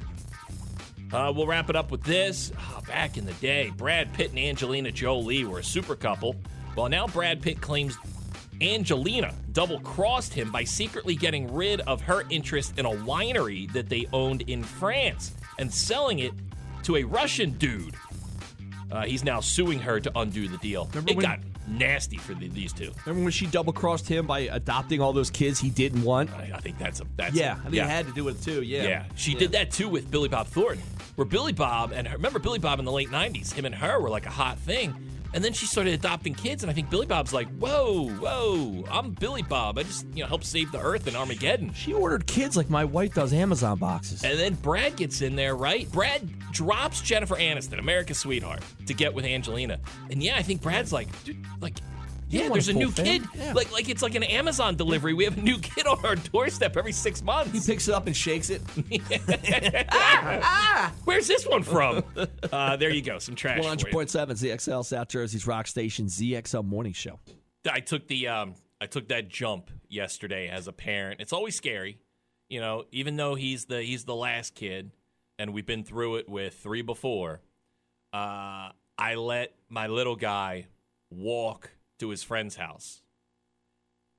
Uh, we'll wrap it up with this. Ah, back in the day, Brad Pitt and Angelina Jolie were a super couple. Well, now Brad Pitt claims Angelina double crossed him by secretly getting rid of her interest in a winery that they owned in France and selling it to a Russian dude. Uh, he's now suing her to undo the deal. Remember it when- got nasty for the, these two. Remember when she double crossed him by adopting all those kids he didn't want? I, I think that's a that's Yeah, I mean, he had to do it too. Yeah, Yeah, she did that too with Billy Bob Thornton. Where Billy Bob and her, remember Billy Bob in the late '90s, him and her were like a hot thing. And then she started adopting kids, and I think Billy Bob's like, "Whoa, whoa, I'm Billy Bob. I just you know help save the Earth in Armageddon." She ordered kids like my wife does Amazon boxes. And then Brad gets in there, right? Brad drops Jennifer Aniston, America's sweetheart, to get with Angelina. And yeah, I think Brad's like, dude, like, yeah, there's a a new fam- kid. Yeah. Like, like it's like an Amazon delivery. We have a new kid on our doorstep every six months. He picks it up and shakes it. ah, ah, Where's this one from? Uh, there you go, some trash. One for hundred you. point seven ZXL South Jersey's rock station ZXL Morning Show. I took the um, I took that jump yesterday as a parent. It's always scary, you know. Even though he's the he's the last kid, and we've been through it with three before. Uh, I let my little guy walk to his friend's house,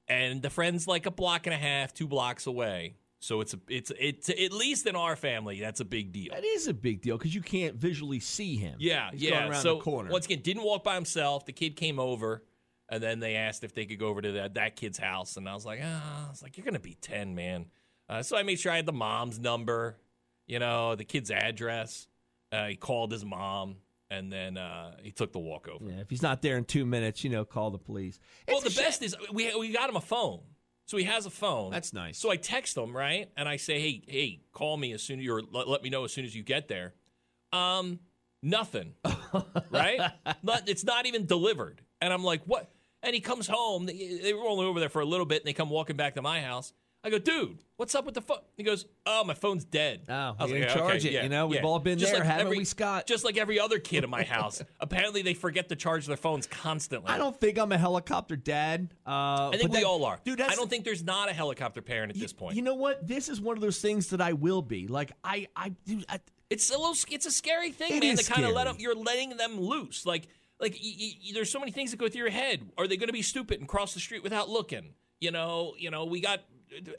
and the friend's like a block and a half, two blocks away. So it's a, it's it's at least in our family that's a big deal. That is a big deal because you can't visually see him. Yeah, He's yeah. So once again, didn't walk by himself. The kid came over, and then they asked if they could go over to that, that kid's house, and I was like, ah, I was like, you're gonna be ten, man. Uh, so I made sure I had the mom's number, you know, the kid's address. Uh, he called his mom, and then uh, he took the walk over. yeah, if he's not there in two minutes, you know, call the police. Well, the best is we we got him a phone, so he has a phone. That's nice. So I text him right, and I say, hey, hey, call me as soon as you or let, let me know as soon as you get there. Um, Nothing. right? Not, it's not even delivered. And I'm like, what? And he comes home. They, they were only over there for a little bit, and they come walking back to my house. I go, dude, what's up with the phone? He goes, oh, my phone's dead. Oh, I was you like, charge okay, it, yeah, you know? We've yeah." all been there, haven't we, Scott? Just like every other kid in my house. Apparently, they forget to charge their phones constantly. I don't think I'm a helicopter dad. Uh, I think we that- all are. dude. I don't think there's not a helicopter parent at this point. You know what? This is one of those things that I will be. Like I, I, dude, I It's a little. It's a scary thing, man. To kind of let them. You're letting them loose. Like, like y- y- there's so many things that go through your head. Are they going to be stupid and cross the street without looking? You know. You know. We got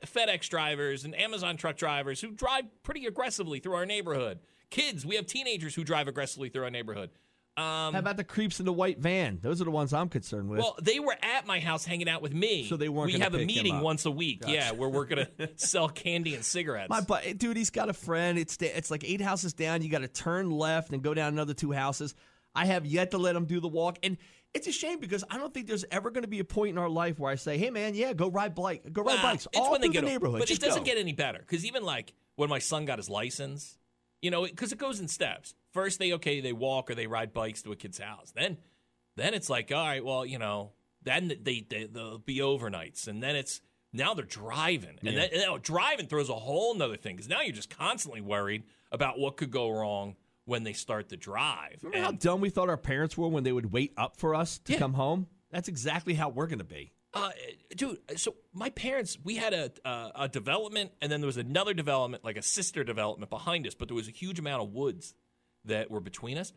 FedEx drivers and Amazon truck drivers who drive pretty aggressively through our neighborhood. Kids. We have teenagers who drive aggressively through our neighborhood. Um, How about the creeps in the white van? Those are the ones I'm concerned with. well, they were at my house hanging out with me. So they weren't We have a meeting once a week. Yeah, where we're gonna sell candy and cigarettes. My but dude, he's got a friend. It's it's like eight houses down. You got to turn left and go down another two houses. I have yet to let him do the walk, and it's a shame because I don't think there's ever going to be a point in our life where I say, "Hey, man, yeah, go ride bike, go ride Nah, bikes it's all when they through get the neighborhood." But Just it doesn't go. get any better because even like when my son got his license, you know, because it goes in steps. First, they okay, they walk or they ride bikes to a kid's house. Then, then it's like, all right, well, you know, then they, they they'll be overnights, and then it's now they're driving, and then and now driving throws a whole nother thing because now you're just constantly worried about what could go wrong when they start to drive. Remember how dumb we thought our parents were when they would wait up for us to Yeah. come home? That's exactly how we're going to be. Uh, dude, so my parents, we had a uh, a development, and then there was another development, like a sister development behind us, but there was a huge amount of woods that were between us.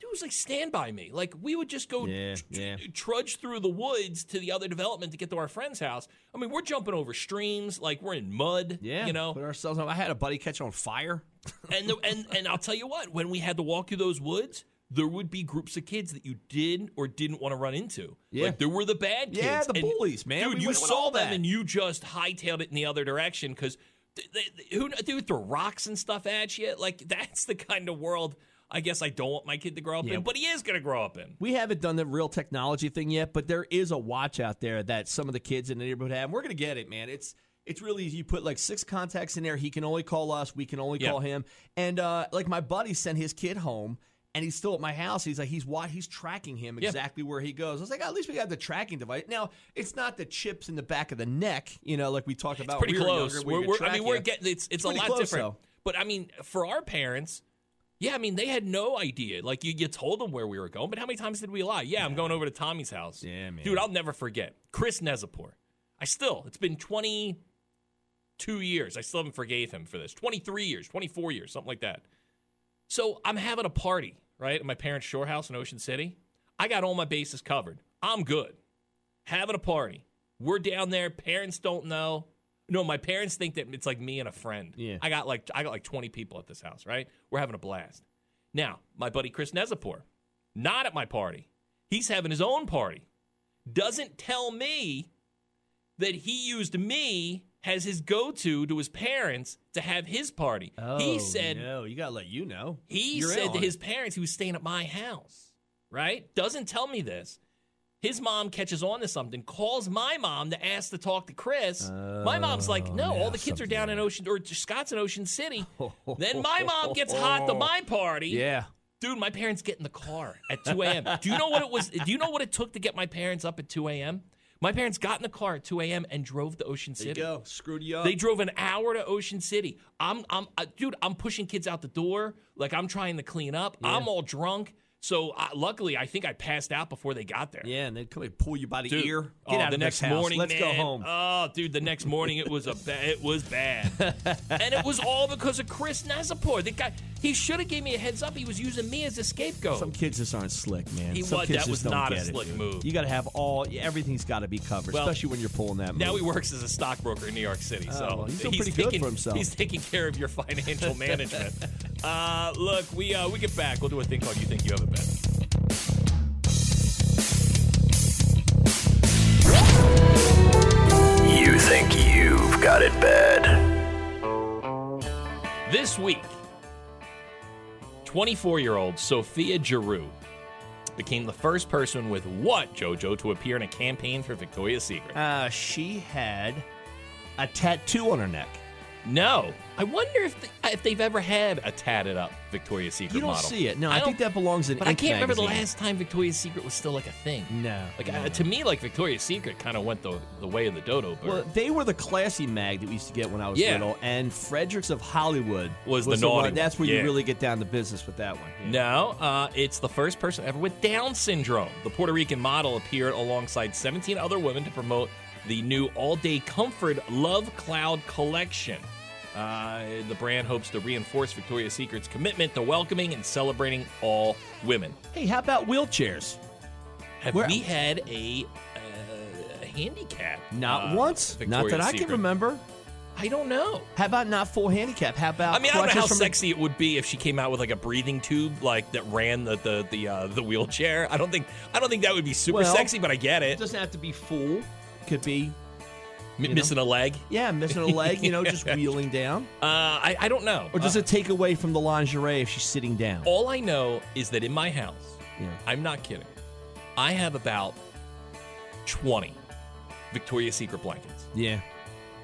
Dude, it was like stand by me. Like we would just go Yeah, tr- yeah. trudge through the woods to the other development to get to our friend's house. I mean, we're jumping over streams, like we're in mud. Yeah, you know. put ourselves on. I had a buddy catch on fire. and the, and and I'll tell you what, when we had to walk through those woods, there would be groups of kids that you did or didn't want to run into. Yeah. like there were the bad kids. Yeah, the and- bullies, man. Dude, We you saw them that. and you just hightailed it in the other direction because who they would throw rocks and stuff at you. Like that's the kind of world I guess I don't want my kid to grow up Yeah. in, but he is going to grow up in. We haven't done the real technology thing yet, but there is a watch out there that some of the kids in the neighborhood have. And we're going to get it, man. It's it's really you put like six contacts in there. He can only call us. We can only Yeah. call him. And uh, like my buddy sent his kid home. And he's still at my house. He's like, he's wa- he's tracking him Yeah. exactly where he goes. I was like, at least we got the tracking device. Now, it's not the chips in the back of the neck, you know, like we talked about. pretty when we close. younger, where We're, we're- I mean, we're getting it's it's, a lot close, different. though. But I mean, for our parents, yeah, I mean, they had no idea. Like you, you told them where we were going, but how many times did we lie? Yeah, I'm going over to Tommy's house. Yeah, man. dude, I'll never forget Chris Nezapor. I still, it's been 22 years. I still haven't forgave him for this. 23 years, 24 years, something like that. So I'm having a party, right, at my parents' shore house in Ocean City. I got all my bases covered. I'm good. Having a party. We're down there. Parents don't know. No, my parents think that it's like me and a friend. Yeah. I got like I got like 20 people at this house, right? We're having a blast. Now, my buddy Chris Nezapor, not at my party. He's having his own party. Doesn't tell me that he used me as his go-to to his parents to have his party. Oh, he said no, you got to let you know. he You're said to his parents he was staying at my house, right? Doesn't tell me this. His mom catches on to something, calls my mom to ask to talk to Chris. my mom's like, no, all the kids are down in Ocean, or Scott's in Ocean City. then my mom gets hot to my party. Yeah. Dude, my parents get in the car at 2 a.m. Do you know what it was? Do you know what it took to get my parents up at 2 a.m.? My parents got in the car at 2 a.m. and drove to Ocean There you City. go. Screwed you up. They drove an hour to Ocean City. I'm, I'm, uh, dude. I'm pushing kids out the door. Like I'm trying to clean up. I'm all drunk. So uh, luckily, I think I passed out before they got there. Yeah, and they'd come and pull you by the Dude, ear. Get oh, out the of next house. morning. Let's go home. Oh, dude, the next morning it was a ba- it was bad, and it was all because of Chris Nazapor. The guy, he should have gave me a heads up. He was using me as a scapegoat. Some kids just aren't slick, man. He Some was- that was not a get it, slick move. You got to have all everything's got to be covered, Well, especially when you're pulling that. Move. Now move. he works as a stockbroker in New York City, so well, he's doing pretty good taking, for himself. He's taking care of your financial management. uh, look, we uh, we get back. We'll do a thing called "You Think You Have Bad." You think you've got it bad. This week, 24-year-old Sophia Jirau became the first person with what JoJo to appear in a campaign for Victoria's Secret. Uh, she had a tattoo on her neck. No, I wonder if they, if they've ever had a tatted up Victoria's Secret You don't model. see it. No, I, don't- think that belongs in. But I can't remember the magazine. last time Victoria's Secret was still like a thing. No, Like no. uh, to me, like Victoria's Secret kind of went the the way of the dodo bird. Well, they were the classy mag that we used to get when I was Yeah. little, and Frederick's of Hollywood Was the one. naughty That's where one, you really get down to business with that one. Yeah. No, uh, it's the first person ever with Down syndrome. The Puerto Rican model appeared alongside 17 other women to promote the new all day comfort Love Cloud collection. Uh, the brand hopes to reinforce Victoria's Secret's commitment to welcoming and celebrating all women. Hey, how about wheelchairs? Have Where- we had a, uh, a handicap? Not uh, once. Not that I can remember. I don't know. How about not full handicap? How about I mean, I don't know how from the- sexy it would be if she came out with like a breathing tube, like that ran the the the, uh, the wheelchair. I don't think I don't think that would be super Well, sexy, but I get It it. doesn't have to be full. Could be, M- missing a leg. yeah, missing a leg. You know, just wheeling down. Uh, I I don't know. Or does Uh, it take away from the lingerie if she's sitting down? all I know is that in my house, Yeah. I'm not kidding. I have about twenty Victoria's Secret blankets. Yeah.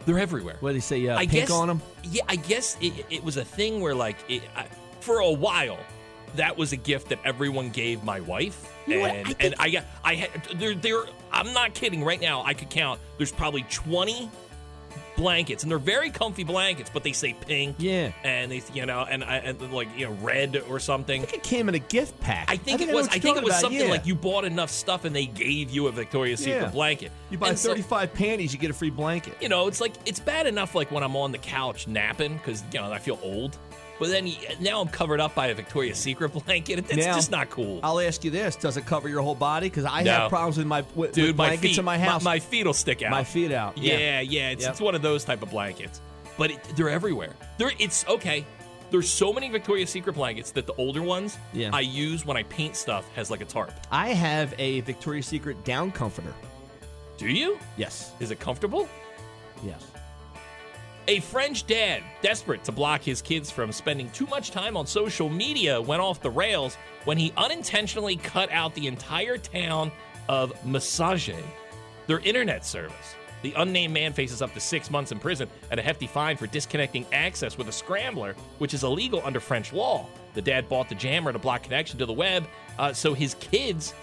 They're everywhere. What do they say? Uh, I pink guess on them. Yeah, I guess it, it was a thing where like it, I, for a while that was a gift that everyone gave my wife. You know what? and I and think- I got I had there there I'm not kidding right now I could count there's probably 20 blankets and they're very comfy blankets but they say pink Yeah. and they you know and, I- and like you know red or something I think it came in a gift pack. I think it was I you're think it was about, something yeah. like you bought enough stuff and they gave you a Victoria's Secret blanket You buy And so- 35 panties, you get a free blanket. you know, it's like it's bad enough like when I'm on the couch napping because you know I feel old. But then now I'm covered up by a Victoria's Secret blanket. It's Now, just not cool. I'll ask you this: Does it cover your whole body? Because I No. have problems with my with, Dude, with my blankets feet, in my house. My, feet will stick out. My feet out. Yeah, Yeah. yeah. it's, Yep. it's one of those type of blankets. But it, they're everywhere. They're it's okay. There's so many Victoria's Secret blankets that the older ones Yeah. I use when I paint stuff as like a tarp. I have a Victoria's Secret down comforter. Do you? Yes. Is it comfortable? Yes. A French dad, desperate to block his kids from spending too much time on social media, went off the rails when he unintentionally cut out the entire town of Messanges, their internet service. The unnamed man faces up to six months in prison and a hefty fine for disconnecting access with a scrambler, which is illegal under French law. The dad bought the jammer to block connection to the web uh, so his kids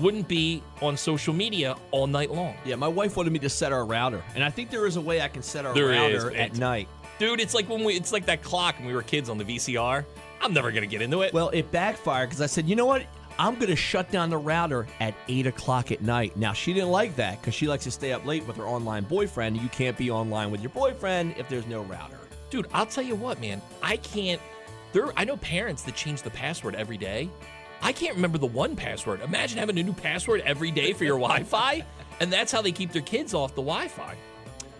wouldn't be on social media all night long. Yeah, my wife wanted me to set our router, and I think there is a way I can set our There is, router man. at night. Dude, it's like when we it's like that clock when we were kids on the VCR. I'm never gonna get into it. Well, it backfired because I said, you know what? I'm going to shut down the router at 8 o'clock at night. Now, she didn't like that because she likes to stay up late with her online boyfriend. You can't be online with your boyfriend if there's no router. Dude, I'll tell you what, man. I can't there I know parents that change the password every day. I can't remember the one password. Imagine having a new password every day for your Wi-Fi, and that's how they keep their kids off the Wi-Fi.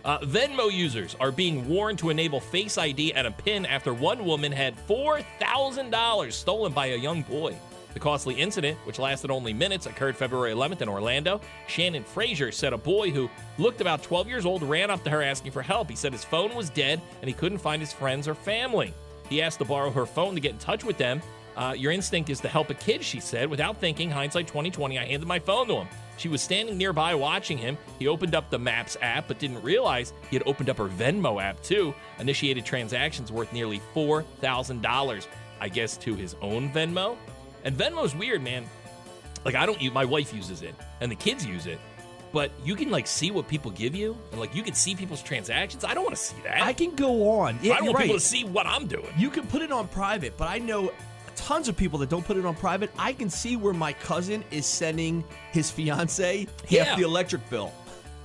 Uh, Venmo users are being warned to enable Face ID and a PIN after one woman had $4,000 stolen by a young boy. The costly incident, which lasted only minutes, occurred February 11th in Orlando. Shannon Frazier said a boy who looked about 12 years old ran up to her asking for help. He said his phone was dead and he couldn't find his friends or family. He asked to borrow her phone to get in touch with them. Uh, your instinct is to help a kid, she said. Without thinking, hindsight 2020, I handed my phone to him. She was standing nearby watching him. He opened up the Maps app, but didn't realize he had opened up her Venmo app too. Initiated transactions worth nearly $4,000, I guess, to his own Venmo. And Venmo's weird, man. Like, I don't use, my wife uses it, and the kids use it. But you can like see what people give you, and like you can see people's transactions. I don't want to see that. I can go on. Yeah, I don't want people to see what I'm doing. You can put it on private, but I know tons of people that don't put it on private. I can see where my cousin is sending his fiance half Yeah. the electric bill.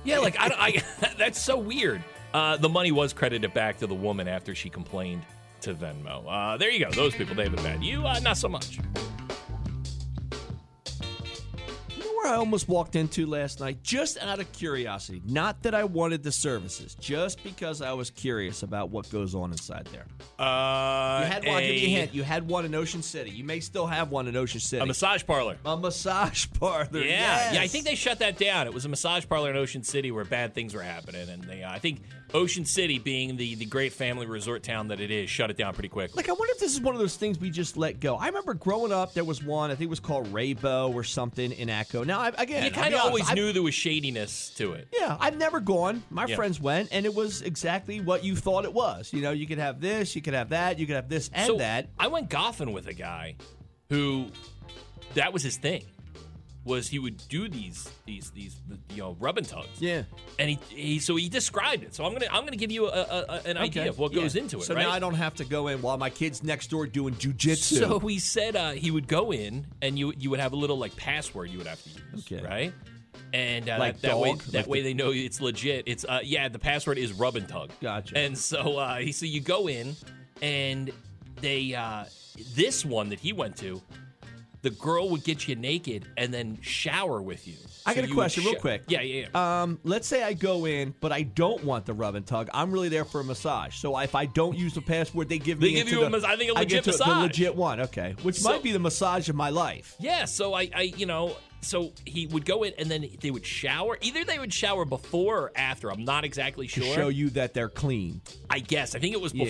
Yeah, like I, I that's so weird. Uh, the money was credited back to the woman after she complained to Venmo. Uh, there you go. Those people they've been bad. You uh, not so much. I almost walked into last night? Just out of curiosity. Not that I wanted the services, just because I was curious about what goes on inside there. Uh, You had one, I'll give you a hint. You had one in Ocean City. You may still have one in Ocean City. A massage parlor. A massage parlor. Yeah, yeah. I think they shut that down. It was a massage parlor in Ocean City where bad things were happening, and they, uh, I think Ocean City, being the the great family resort town that it is, shut it down pretty quick. Like, I wonder if this is one of those things we just let go. I remember growing up, there was one, I think it was called Raybo or something in Echo. Now, I, again, You kind of always I've- knew there was shadiness to it. Yeah, I've never gone. My Yeah. friends went, and it was exactly what you thought it was. You know, you could have this, you could have that, you could have this and so that. I went golfing with a guy who that was his thing. Was he would do these these these you know rub and tugs? Yeah. And he, he so he described it. So I'm gonna I'm gonna give you a, a, a- an idea Okay. of what Yeah. goes into it. So right? now I don't have to go in while my kid's next door doing jujitsu. So he said uh, he would go in and you you would have a little like password you would have to use. Okay. Right. And uh, Like that, that way, that Like way the- they know it's legit. It's uh, yeah, the password is rub and tug. Gotcha. And so uh, he so you go in, and they uh, this one that he went to, the girl would get you naked and then shower with you. I So got a question, real quick. Yeah, yeah, yeah. Um, let's say I go in, but I don't want the rub and tug. I'm really there for a massage. So if I don't use the password, they give They me give into you a the, I think a I get legit to the legit one. Okay, which So- might be the massage of my life. Yeah, so I, I, you know, so he would go in and then they would shower. Either they would shower before or after. I'm not exactly To sure. show you that they're clean. I guess. I think it was Yeah.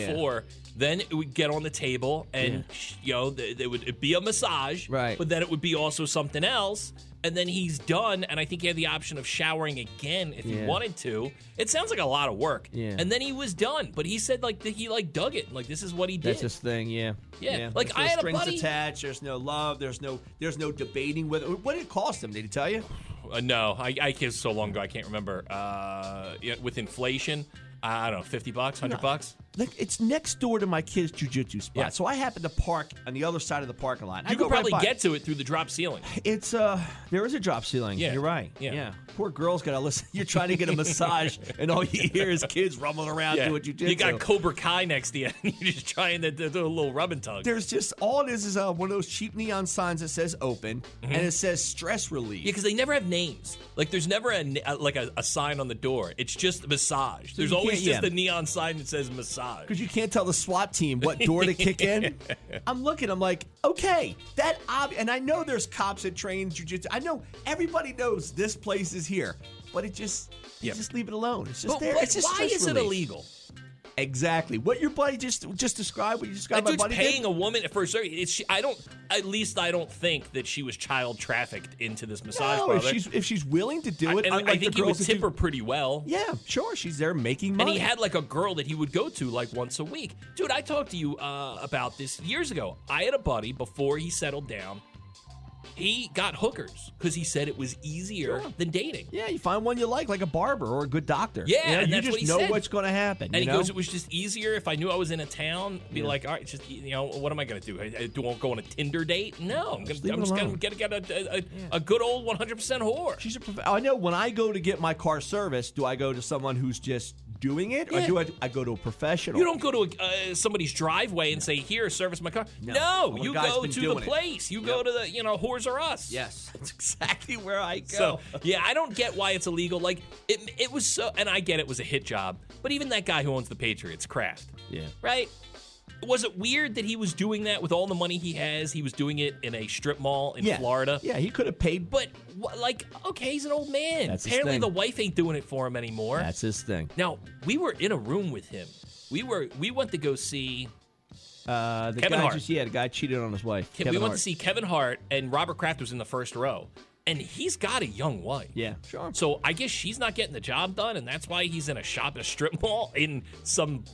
Before. Then it would get on the table, and Yeah. you know, th- it would it'd be a massage, Right. But then it would be also something else, and then he's done. And I think he had the option of showering again if he Yeah. wanted to. It sounds like a lot of work, Yeah. And then he was done, but he said like that he like dug it, like this is what he did. That's his thing, yeah. Yeah, like, There's no I had a strings buddy- attached. There's no love. There's no. There's no debating with. What did it cost him? Did he tell you? Uh, no, I, I kissed so long ago I can't remember. Uh, yeah, with inflation, I don't know, fifty bucks, hundred bucks. Like it's next door to my kid's jujitsu spot. Yeah. So I happen to park on the other side of the parking lot. You go could probably right get to it through the drop ceiling. It's uh, there is a drop ceiling. Yeah. You're right. Yeah. Poor girl's gotta listen. You're trying to get a massage, and all you hear is kids rumbling around doing jujitsu. You got Cobra Kai next to you, and you're just trying to do a little rub and tug. There's just all it is is uh, one of those cheap neon signs that says open, Mm-hmm. and it says stress relief. Yeah, because they never have names. Like, there's never a, like a, a sign on the door. It's just massage. There's always just yeah. a neon sign that says massage. Because you can't tell the SWAT team what door to kick in. I'm looking. I'm like, okay, that ob- and I know there's cops that train jujitsu. I know everybody knows this place is here, but it just Yep. just leave it alone. It's just But there. it's just why is it illegal? Exactly. What your buddy just just described. What you described. That my dude's buddy paying did? a woman for a service. She, I don't. At least I don't think that she was child trafficked into this massage No, if she's if she's willing to do I, it, and I think he would tip do- her pretty well. Yeah, sure. She's there making money. And he had like a girl that he would go to like once a week. Dude, I talked to you uh, about this years ago. I had a buddy before he settled down. He got hookers because he said it was easier Sure. than dating. Yeah, you find one you like, like a barber or a good doctor. Yeah, you, know, and you just what know said. what's going to happen. And you he know? goes, it was just easier if I knew I was in a town. Be like, all right, just you know, what am I going to do? I, I do I go on a Tinder date? No, I'm, Just gonna, I'm just going to get a, a, a, a good old 100 percent whore. She's a prof- I know when I go to get my car serviced, do I go to someone who's just doing it, or Yeah. do I, I go to a professional? You don't go to a, uh, somebody's driveway and say, "Here, service my car." No. No, you go to the doing it. place. You go to the, you know, whores or us. Yes, that's exactly where I go. So yeah, I don't get why it's illegal. Like it, it was so, and I get it was a hit job, but even that guy who owns the Patriots, Kraft, yeah. right? Was it weird that he was doing that with all the money he has? He was doing it in a strip mall in yeah, Florida. Yeah, he could have paid. But like, okay, he's an old man. That's his Apparently, thing. the wife ain't doing it for him anymore. That's his thing. now we were in a room with him. We were we went to go see Uh, the Kevin guy Hart. just yeah, the guy cheated on his wife. we went Hart. to see Kevin Hart and Robert Kraft was in the first row, and he's got a young wife. Yeah, sure. So I guess she's not getting the job done, and that's why he's in a shop, at a strip mall in some,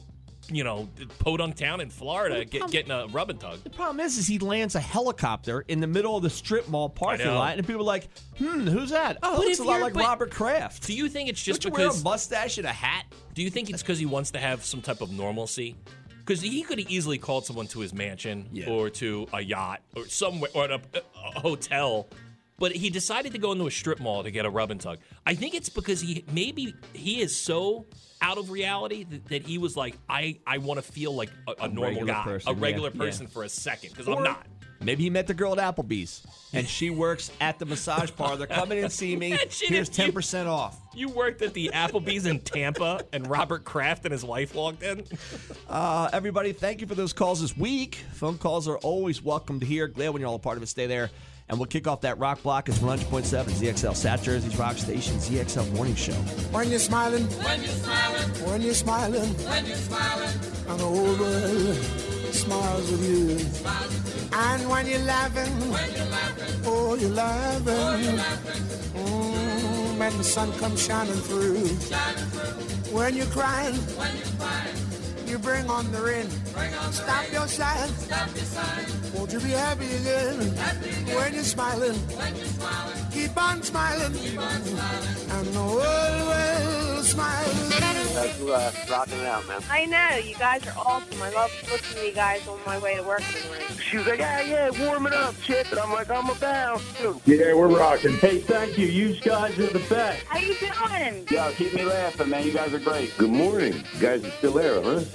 you know, podunk town in Florida, get, getting a rub and tug. The problem is, is he lands a helicopter in the middle of the strip mall parking lot, and people are like, "Hmm, who's that? Oh, But looks a lot like Robert Kraft." Do you think it's just Don't you wear a because? mustache and a hat? Do you think it's because he wants to have some type of normalcy? Because he could have easily called someone to his mansion Yeah. or to a yacht or somewhere or a, a hotel, but he decided to go into a strip mall to get a rub and tug. I think it's because he maybe he is so out of reality that, that he was like, I I want to feel like a, a, normal guy, person, a regular yeah, yeah. person for a second because I'm not. Maybe he met the girl at Applebee's, and she works at the massage parlor. Come in and see me. Imagine Here's ten percent off. You worked at the Applebee's in Tampa, and Robert Kraft and his wife walked in. Uh, everybody, thank you for those calls this week. Phone calls are always welcome to hear. Glad when you're all a part of it. Stay there. And we'll kick off that rock block as 100.7 ZXL, South Jersey's rock station, ZXL Morning Show. When you're smiling, when you're smiling, when you're smiling, when you're smiling, and the whole world smiles with you. And when you're laughing, when you're laughing, oh, you're laughing. Oh, you're laughing. Mm, when the sun comes shining through. Shining through. When you're crying, when you're crying, you bring on the rain. Stop your sighing. Won't you be happy again? When you're smiling, keep on smiling. And the world will smile. That's uh, rocking it out, man. I know, you guys are awesome. I love listening to you guys on my way to work in the morning. She was like, yeah, yeah, warming up, Chip. And I'm like, I'm about to. Yeah, we're rocking. Hey, thank you. You guys are the best. How you doing? Yo, keep me laughing, man. You guys are great. Good morning. You guys are still there, huh?